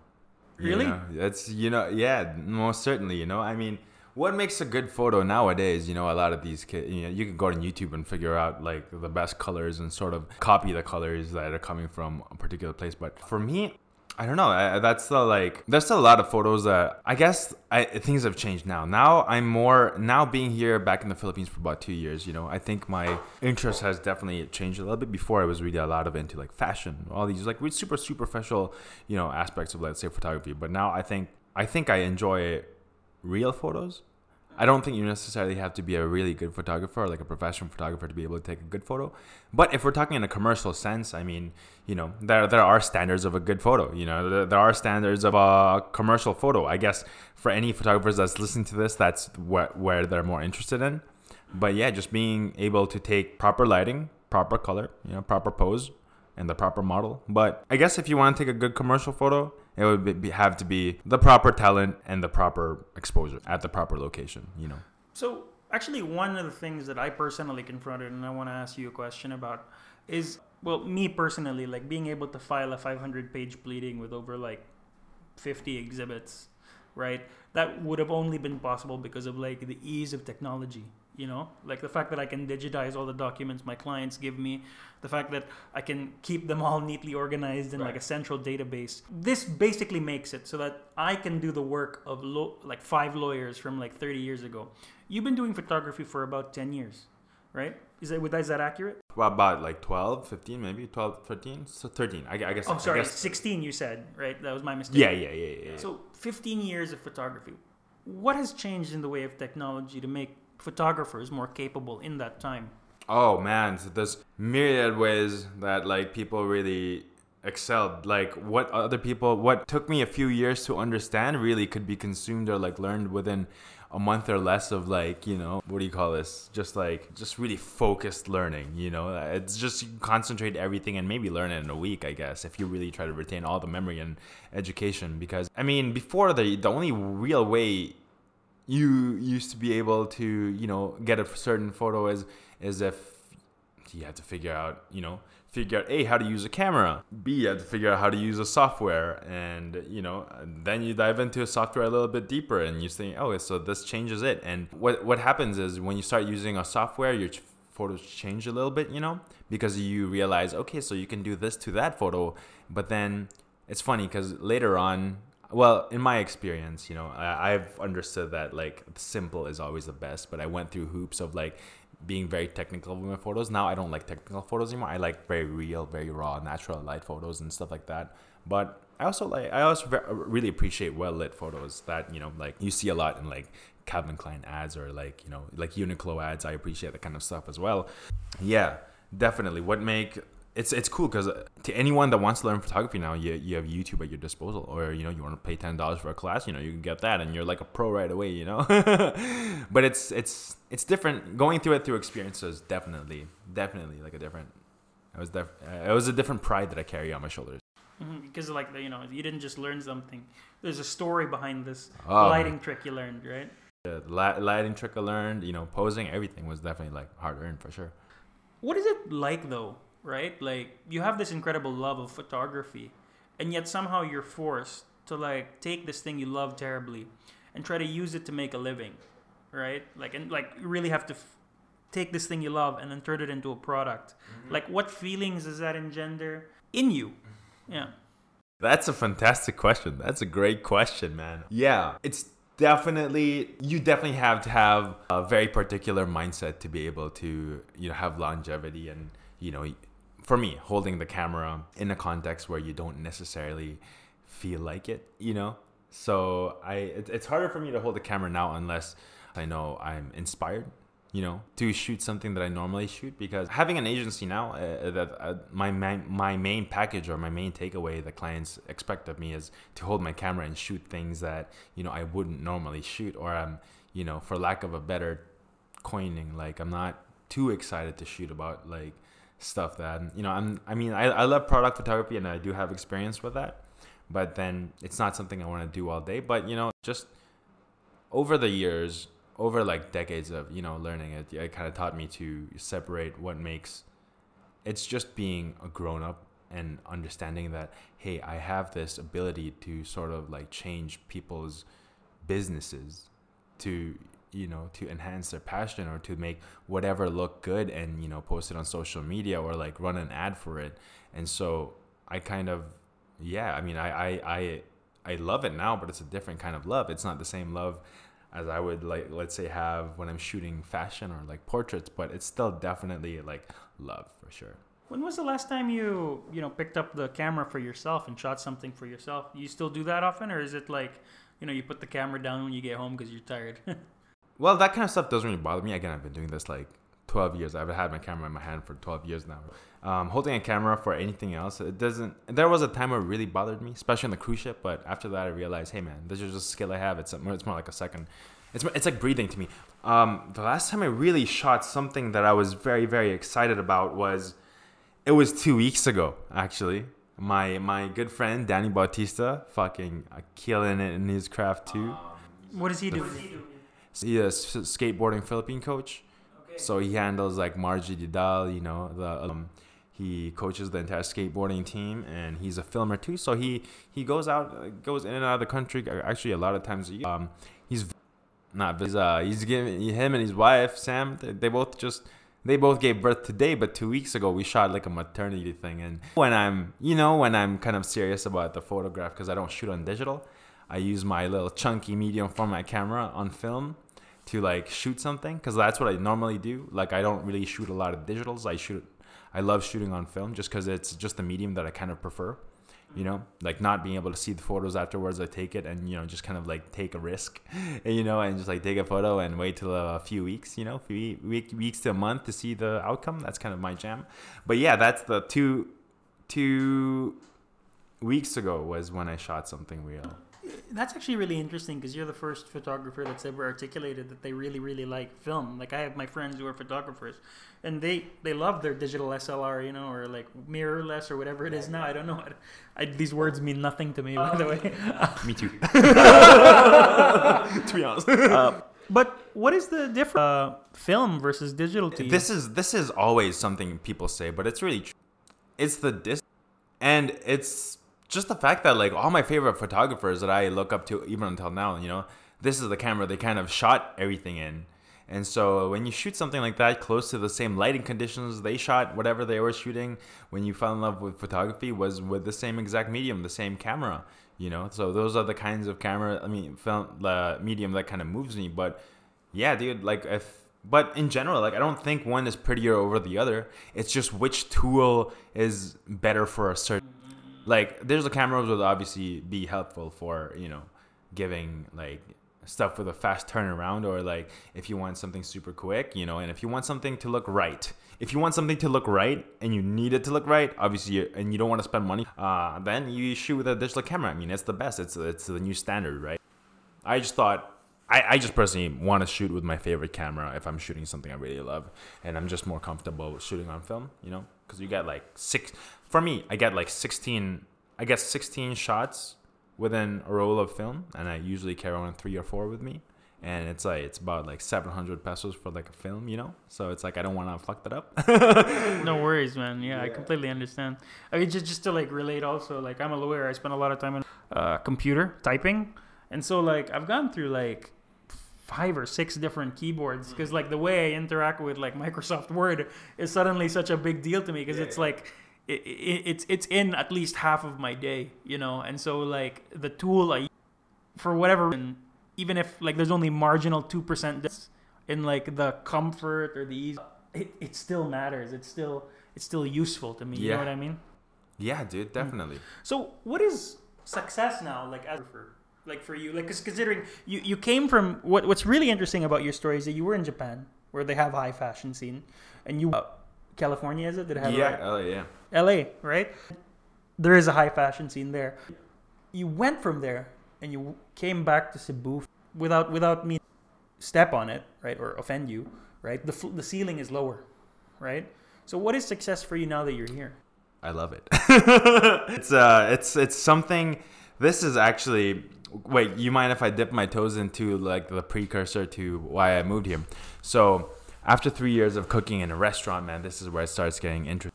A: Really?
B: You know, it's you know, yeah, most certainly. You know, I mean, what makes a good photo nowadays you know a lot of these kids you know you can go on youtube and figure out like the best colors and sort of copy the colors that are coming from a particular place but for me I don't know. I, that's the like there's a lot of photos that I guess I, things have changed now. Now I'm more now being here back in the Philippines for about two years. You know, I think my interest has definitely changed a little bit. Before I was really a lot of into like fashion, all these like super superficial you know aspects of let's say photography. But now I think I think I enjoy real photos I don't think you necessarily have to be a really good photographer like a professional photographer to be able to take a good photo. But if we're talking in a commercial sense, I mean, you know, there there are standards of a good photo. You know, there, there are standards of a commercial photo. I guess for any photographers that's listening to this, that's what where they're more interested in. But yeah, just being able to take proper lighting, proper color, you know, proper pose, and the proper model. But I guess if you want to take a good commercial photo, it would be, have to be the proper talent and the proper exposure at the proper location, you know.
A: So, actually, one of the things that I personally confronted, and I want to ask you a question about, is well, me personally, like being able to file a 500 page pleading with over like 50 exhibits, right? That would have only been possible because of like the ease of technology you know like the fact that i can digitize all the documents my clients give me the fact that i can keep them all neatly organized in right. like a central database. This basically makes it so that i can do the work of lo- like five lawyers from like 30 years ago. You've been doing photography for about 10 years right? Is that is that accurate?
B: Well, about like 12 15 maybe? 12 13 so 13 i, I guess
A: oh sorry
B: guess.
A: 16 you said right? That was my mistake.
B: Yeah yeah yeah, yeah.
A: so 15 years of photography. What has changed in the way of technology to make photographers more capable in that time?
B: Oh man, so there's myriad ways that like people really excelled. Like what other people, what took me a few years to understand, really could be consumed or like learned within a month or less of like you know what do you call this just like just really focused learning you know it's just concentrate everything and maybe learn it in a week i guess if you really try to retain all the memory and education because i mean before the the only real way you used to be able to you know get a certain photo as as if you had to figure out you know figure out a how to use a camera. B you had to figure out how to use a software. And you know then you dive into a software a little bit deeper and you think oh so this changes it. And what what happens is when you start using a software your photos change a little bit you know because you realize okay so you can do this to that photo. But then it's funny because later on well in my experience you know I, i've understood that like simple is always the best but i went through hoops of like being very technical with my photos. Now i don't like technical photos anymore. I like very real very raw natural light photos and stuff like that. But i also like i also really appreciate well lit photos that you know like you see a lot in like calvin klein ads or like you know like uniqlo ads. I appreciate that kind of stuff as well. Yeah definitely. What make it's it's cool because to anyone that wants to learn photography now, you you have YouTube at your disposal, or you know you want to pay ten dollars for a class, you know you can get that, and you're like a pro right away, you know. but it's it's it's different. Going through it through experiences, definitely, definitely like a different. It was def- uh, it was a different pride that I carry on my shoulders.
A: Mm-hmm, because like you know you didn't just learn something. There's a story behind this oh. lighting trick you learned, right?
B: The lighting trick I learned, you know, posing, everything was definitely like hard earned for sure.
A: What is it like though right? Like you have this incredible love of photography, and yet somehow you're forced to like take this thing you love terribly and try to use it to make a living, right? Like and like you really have to f- take this thing you love and then turn it into a product. Mm-hmm. Like what feelings does that engender in you? Yeah.
B: That's a fantastic question. That's a great question, man. Yeah, it's definitely you definitely have to have a very particular mindset to be able to you know have longevity and you know for me, holding the camera in a context where you don't necessarily feel like it, you know. So I, it, it's harder for me to hold the camera now unless I know I'm inspired, you know, to shoot something that I normally shoot. Because having an agency now, uh, uh that uh, my my main package or my main takeaway that clients expect of me is to hold my camera and shoot things that you know I wouldn't normally shoot, or I'm, you know, for lack of a better coining, like I'm not too excited to shoot about like stuff that you know i'm i mean i, I love product photography and i do have experience with that but then it's not something i want to do all day but you know just over the years over like decades of you know learning it it kind of taught me to separate what makes it's just being a grown up and understanding that hey i have this ability to sort of like change people's businesses to you know to enhance their passion or to make whatever look good and you know post it on social media or like run an ad for it and so i kind of yeah, I mean, I, I, I, I love it now, but it's a different kind of love. It's not the same love as I would like, let's say, have when I'm shooting fashion or like portraits, but it's still definitely like love for sure.
A: When was the last time you you know picked up the camera for yourself and shot something for yourself? You still do that often, or is it like you know you put the camera down when you get home because you're tired?
B: well, that kind of stuff doesn't really bother me. Again, I've been doing this like 12 years. I've had my camera in my hand for 12 years now. Um, holding a camera for anything else, it doesn't. There was a time where it really bothered me, especially on the cruise ship. But after that, I realized, hey man, this is just a skill I have. It's more, it's more like a second. It's it's like breathing to me. Um, the last time I really shot something that I was very very excited about was it was two weeks ago, actually. My my good friend Danny Bautista, fucking uh, killing it in his craft too. Um,
A: what does he do?
B: He's a skateboarding Philippine coach. Okay. So he handles like Margie Didal, you know, the um, he coaches the entire skateboarding team, and he's a filmer too. So he he goes out, goes in and out of the country. Actually, a lot of times, um, he's not. He's uh, he's giving him and his wife Sam. They, they both just they both gave birth today, but two weeks ago we shot like a maternity thing. And when I'm, you know, when I'm kind of serious about the photograph because I don't shoot on digital, I use my little chunky medium format camera on film to like shoot something because that's what I normally do. Like I don't really shoot a lot of digitals. I shoot, I love shooting on film just because it's just the medium that I kind of prefer you know like not being able to see the photos afterwards i take it and you know just kind of like take a risk and, you know and just like take a photo and wait till a few weeks you know few week, weeks to a month to see the outcome that's kind of my jam but yeah that's the two two weeks ago was when i shot something real
A: that's actually really interesting because you're the first photographer that's ever articulated that they really really like film like i have my friends who are photographers and they they love their digital slr you know or like mirrorless or whatever it is now i don't know I, these words mean nothing to me by the way
B: me too to be honest
A: uh, but what is the difference uh, film versus digital to you?
B: this is this is always something people say but it's really true. it's the dis and it's just the fact that like all my favorite photographers that I look up to even until now, you know, this is the camera they kind of shot everything in. And so when you shoot something like that close to the same lighting conditions they shot whatever they were shooting when you fell in love with photography was with the same exact medium, the same camera, you know. So those are the kinds of camera, I mean, film the medium that kind of moves me, but yeah, dude, like if but in general, like I don't think one is prettier over the other. It's just which tool is better for a certain like there's a cameras would obviously be helpful for you know giving like stuff with a fast turnaround or like if you want something super quick you know and if you want something to look right. If you want something to look right and you need it to look right obviously and you don't want to spend money uh, then you shoot with a digital camera. I mean it's the best. It's it's the new standard right? I just thought I, I just personally want to shoot with my favorite camera if I'm shooting something I really love, and I'm just more comfortable shooting on film, you know, because you get like six for me, I get like 16, I guess 16 shots within a roll of film, and I usually carry on three or four with me. And it's like it's about like 700 pesos for like a film, you know. So it's like I don't want to fuck that up.
A: no worries, man. Yeah, yeah, I completely understand. I mean, just just to like relate, also, like I'm a lawyer. I spend a lot of time on uh, computer typing, and so like I've gone through like five or six different keyboards because like the way I interact with like Microsoft Word is suddenly such a big deal to me because yeah, it's yeah. like it, it, it's it's in at least half of my day, you know. And so like the tool I for whatever reason, even if like there's only marginal two percent in like the comfort or the ease, it, it still matters. It's still it's still useful to me. Yeah. You know what I mean?
B: Yeah, dude, mm. definitely.
A: So what is success now like as for like for you like cause considering you you came from what what's really interesting about your story is that you were in Japan where they have high fashion scene and you uh, California is it? Did it have
B: yeah LA yeah.
A: LA right? There is a high fashion scene there. You went from there and you came back to Cebu without without me step on it right or offend you right? The the ceiling is lower right? So what is success for you now that you're here?
B: I love it. It's uh it's it's something this is actually wait, you mind if I dip my toes into like the precursor to why I moved here? So after three years of cooking in a restaurant, man, this is where it starts getting interesting.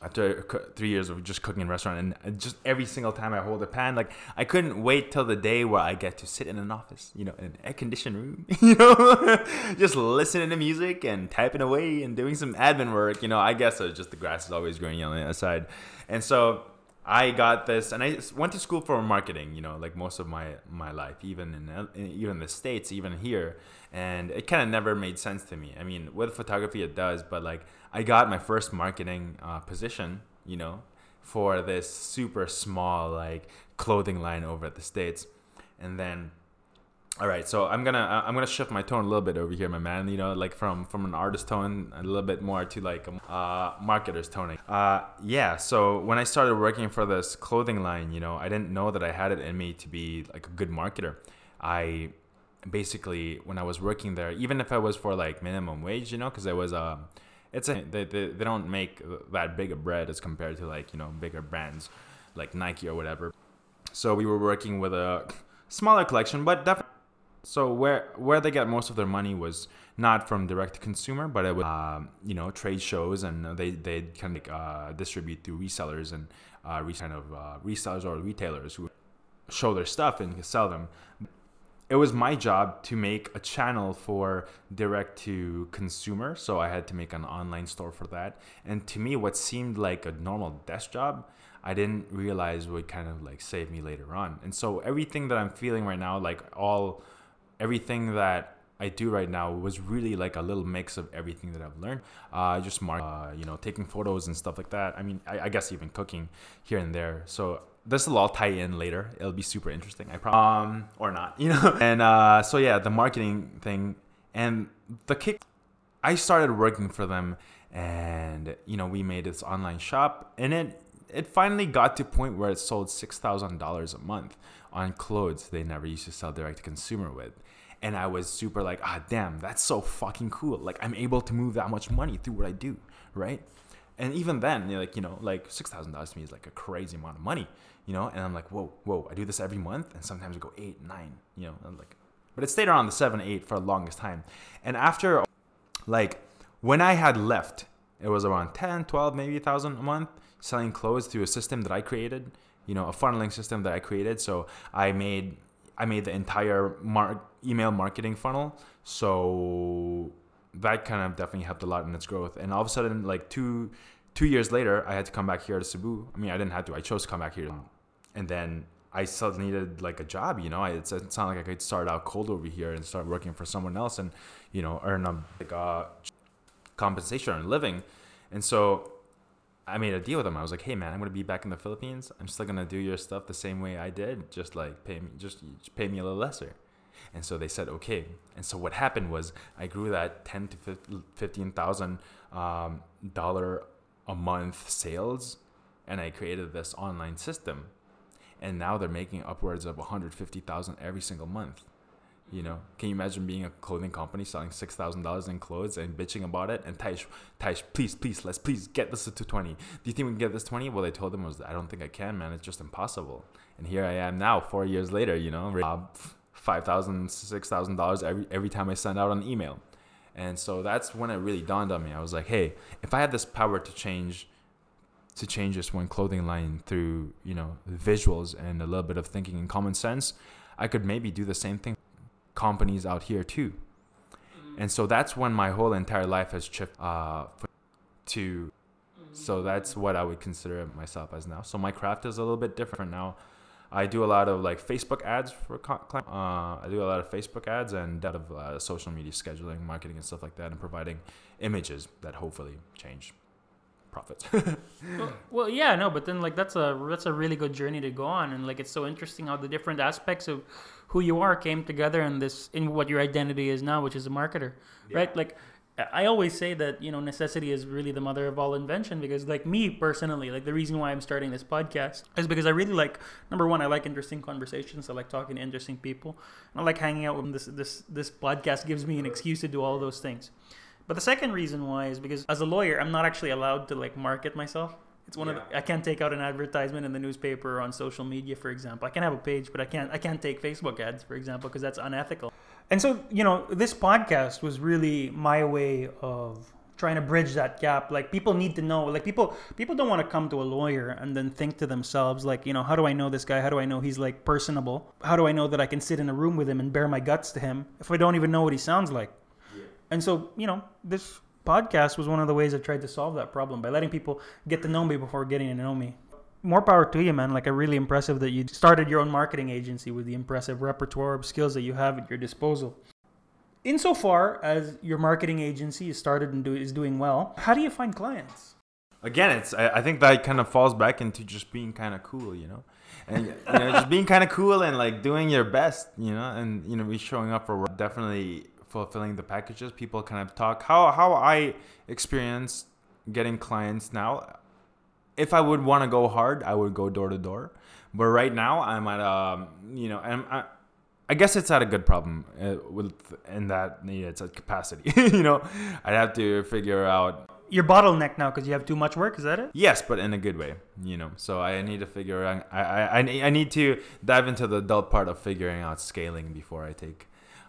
B: After three years of just cooking in a restaurant, and just every single time I hold a pan, like I couldn't wait till the day where I get to sit in an office, you know, in an air conditioned room, you know, just listening to music and typing away and doing some admin work. You know, I guess it's just the grass is always greener on the other side, and so I got this, and I went to school for marketing. You know, like most of my my life, even in, even the states, even here, and it kind of never made sense to me. I mean, with photography, it does, but like I got my first marketing uh, position. You know, for this super small like clothing line over at the states, and then all right, so I'm gonna uh, I'm gonna shift my tone a little bit over here, my man. You know, like from from an artist tone a little bit more to like a uh, marketer's toning. Uh, yeah. So when I started working for this clothing line, you know, I didn't know that I had it in me to be like a good marketer. I basically when I was working there, even if I was for like minimum wage, you know, because it was um, it's a they, they, they don't make that big a bread as compared to like you know bigger brands like Nike or whatever. So we were working with a smaller collection, but definitely so where where they get most of their money was not from direct to consumer, but it was um, you know trade shows, and they they kind of uh, distribute through resellers and uh, kind of uh, resellers or retailers who show their stuff and sell them. It was my job to make a channel for direct to consumer, so I had to make an online store for that. And to me, what seemed like a normal desk job, I didn't realize would kind of like save me later on. And so everything that I'm feeling right now, like all everything that I do right now was really like a little mix of everything that I've learned. Uh, just mark, uh, you know, taking photos and stuff like that. I mean, I, I, guess even cooking here and there. So this will all tie in later. It'll be super interesting. I promise. Um, or not, you know. And uh, so yeah, the marketing thing and the kick. I started working for them, and you know, we made this online shop, and it it finally got to a point where it sold six thousand dollars a month on clothes they never used to sell direct to consumer with. And I was super like, ah, damn, that's so fucking cool. Like, I'm able to move that much money through what I do, right? And even then, like, you know, like $6,000 to me is like a crazy amount of money, you know? And I'm like, whoa, whoa, I do this every month. And sometimes I go eight, nine, you know? I'm like, but it stayed around the seven, eight for the longest time. And after, like, when I had left, it was around 10, 12, maybe a thousand a month selling clothes through a system that I created you know a funneling system that I created. So I made I made the entire mar- email marketing funnel. So that kind of definitely helped a lot in its growth. And all of a sudden, like two two years later, I had to come back here to Cebu. I mean, I didn't have to. I chose to come back here, and then I still needed like a job. You know, I, it's, it's not like I could start out cold over here and start working for someone else and you know earn a like a compensation or living. And so I made a deal with them. I was like, "Hey, man, I'm gonna be back in the Philippines. I'm still gonna do your stuff the same way I did. Just like pay me, just pay me a little lesser." And so they said, "Okay." And so what happened was I grew that ten to fifteen thousand um, dollar a month sales, and I created this online system. And now they're making upwards of one hundred fifty thousand every single month. You know, can you imagine being a clothing company selling six thousand dollars in clothes and bitching about it? And Taish, Taish, please, please, let's please get this to twenty. Do you think we can get this twenty? Well, I told them was I don't think I can, man. It's just impossible. And here I am now, four years later. You know, uh, five thousand, six thousand dollars every every time I send out an email. And so that's when it really dawned on me. I was like, hey, if I had this power to change to change this one clothing line through, you know, visuals and a little bit of thinking and common sense, I could maybe do the same thing companies out here too. And so that's when my whole entire life has shifted uh, to. So that's what I would consider myself as now. So my craft is a little bit different now. I do a lot of like Facebook ads for clients. Uh, I do a lot of Facebook ads and lot of uh, social media scheduling, marketing, and stuff like that, and providing images that hopefully change profits.
A: well, well, yeah, no, but then like that's a that's a really good journey to go on, and like it's so interesting how the different aspects of who you are came together in this in what your identity is now, which is a marketer, yeah. right? Like I always say that you know necessity is really the mother of all invention because like me personally, like the reason why I'm starting this podcast is because I really like number one, I like interesting conversations. I like talking to interesting people. I like hanging out with them. This this this podcast gives me an excuse to do all those things. But the second reason why is because as a lawyer, I'm not actually allowed to like market myself. It's one yeah. of the, I can't take out an advertisement in the newspaper or on social media, for example. I can have a page, but I can't I can't take Facebook ads, for example, because that's unethical. And so, you know, this podcast was really my way of trying to bridge that gap. Like people need to know. Like people people don't want to come to a lawyer and then think to themselves like, you know, how do I know this guy? How do I know he's like personable? How do I know that I can sit in a room with him and bare my guts to him if I don't even know what he sounds like? And so, you know, this podcast was one of the ways I tried to solve that problem by letting people get to know me before getting to know me. more power to you, man. Like, a really impressive that you started your own marketing agency with the impressive repertoire of skills that you have at your disposal. Insofar as your marketing agency is started and do, is doing well, how do you find clients?
B: Again, it's I, I think that kind of falls back into just being kind of cool, you know, and you know just being kind of cool and like doing your best, you know, and you know be showing up for work. Definitely fulfilling the packages. People kind of talk how how I experience getting clients now. If I would want to go hard, I would go door to door. But right now, I'm at um, you know, and I, I guess it's at a good problem uh, with in that yeah, it's at capacity. you know, I'd have to figure out
A: Your bottleneck now because you have too much work. Is that it?
B: Yes, but in a good way, you know. So I need to figure out. I, I I need to dive into the adult part of figuring out scaling before I take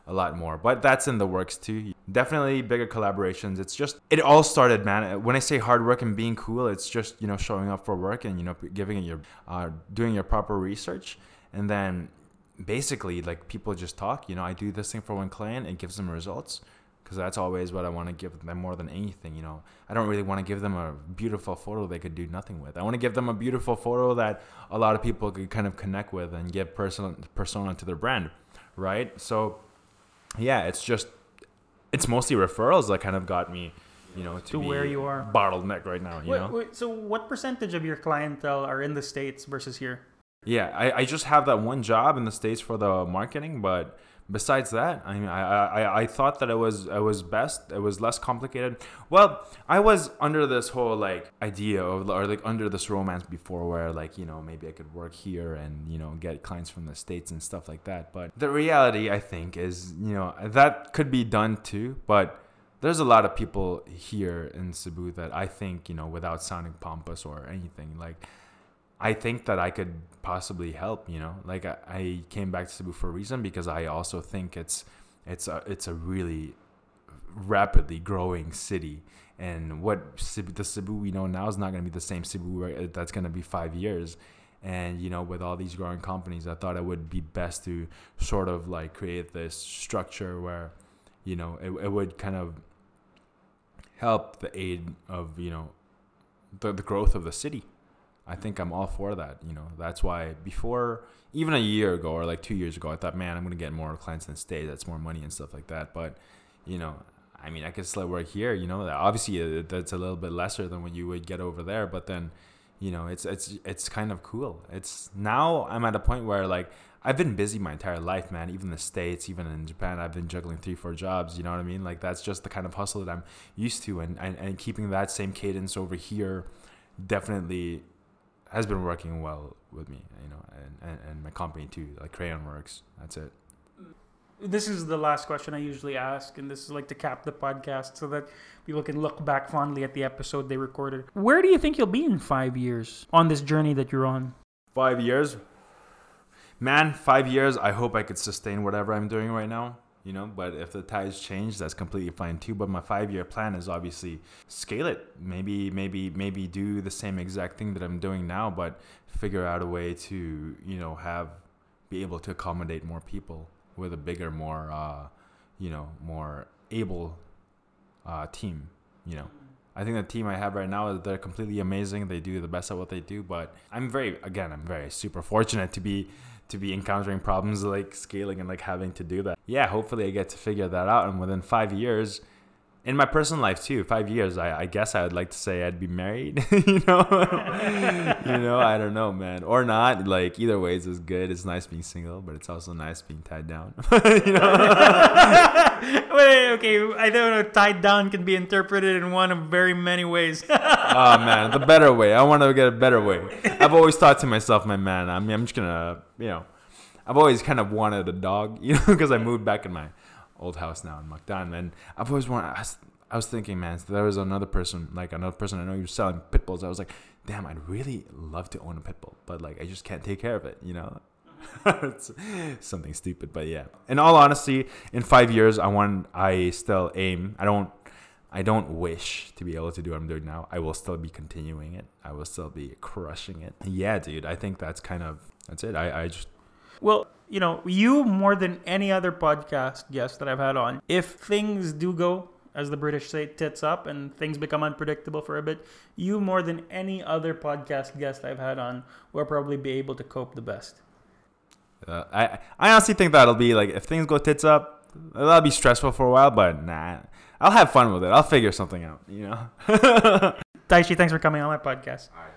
B: a lot more. But that's in the works too. Definitely bigger collaborations. It's just it all started, man. When I say hard work and being cool, it's just you know showing up for work and you know giving it your uh, doing your proper research, and then basically like people just talk. You know, I do this thing for one client, it gives them results because that's always what I want to give them more than anything. You know, I don't really want to give them a beautiful photo they could do nothing with. I want to give them a beautiful photo that a lot of people could kind of connect with and give person persona to their brand, right? So, yeah, it's just it's mostly referrals that kind of got me, you know, to,
A: To
B: be
A: where you are.
B: bottleneck right now. You
A: Wait,
B: know,
A: wait, so, what percentage of your clientele are in the states versus here?
B: Yeah, I, I just have that one job in the states for the marketing, but besides that, I mean, I, I, I thought that it was it was best. It was less complicated. Well, I was under this whole like idea of or like under this romance before, where like you know maybe I could work here and you know get clients from the states and stuff like that. But the reality, I think, is you know that could be done too, but. There's a lot of people here in Cebu that I think, you know, without sounding pompous or anything, like I think that I could possibly help. You know, like I, I came back to Cebu for a reason because I also think it's it's a it's a really rapidly growing city. And what Cebu, the Cebu we know now is not going to be the same Cebu uh, that's going to be five years. And you know, with all these growing companies, I thought it would be best to sort of like create this structure where, you know, it, it would kind of help the aid of you know the, the growth of the city. I think I'm all for that. You know, that's why before even a year ago or like two years ago, I thought, man, I'm gonna get more clients in the state. That's more money and stuff like that. But you know, I mean, I could still work here. You know, obviously uh, that's a little bit lesser than what you would get over there. But then, you know, it's it's it's kind of cool. It's now I'm at a point where like I've been busy my entire life, man. Even the states, even in Japan, I've been juggling three, four jobs. You know what I mean? Like that's just the kind of hustle that I'm used to, and and, and keeping that same cadence over here definitely has been working well with me, you know, and, and, and my company too, like Crayon Works. That's it. Mm.
A: This is the last question I usually ask, and this is like to cap the podcast so that people can look back fondly at the episode they recorded. Where do you think you'll be in five years on this journey that you're on?
B: Five years, man. Five years. I hope I could sustain whatever I'm doing right now. You know, but if the tides change, that's completely fine too. But my five-year plan is obviously scale it. Maybe, maybe, maybe do the same exact thing that I'm doing now, but figure out a way to, you know, have be able to accommodate more people with a bigger, more, uh, you know, more able uh, team. You know, I think the team I have right now they're completely amazing. They do the best at what they do. But I'm very, again, I'm very super fortunate to be to be encountering problems like scaling and like having to do that. Yeah, hopefully I get to figure that out. And within five years, in my personal life too, five years, I, I guess I would like to say I'd be married. you know, you know, I don't know, man, or not. Like either way it's good. It's nice being single, but it's also nice being tied down. you know.
A: Wait, okay, I don't know. Tied down can be interpreted in one of very many ways.
B: oh man, the better way. I want to get a better way. I've always thought to myself, my man. I mean, I'm just gonna, you know, I've always kind of wanted a dog, you know, because I moved back in my old house now in Mactan, and I've always wanted. I was, I was thinking, man, so there was another person, like another person I know, you're selling pit bulls. I was like, damn, I'd really love to own a pit bull, but like I just can't take care of it, you know. it's something stupid, but yeah. In all honesty, in five years, I want. I still aim. I don't. I don't wish to be able to do what I'm doing now. I will still be continuing it. I will still be crushing it. Yeah, dude. I think that's kind of that's it. I, I just
A: Well, you know, you more than any other podcast guest that I've had on, if things do go as the British say, tits up and things become unpredictable for a bit, you more than any other podcast guest I've had on will probably be able to cope the best.
B: Uh, I I honestly think that'll be like if things go tits up, that'll be stressful for a while. But nah, I'll have fun with it. I'll figure something out. You know.
A: Taishi, thanks for coming on my podcast.
B: All right.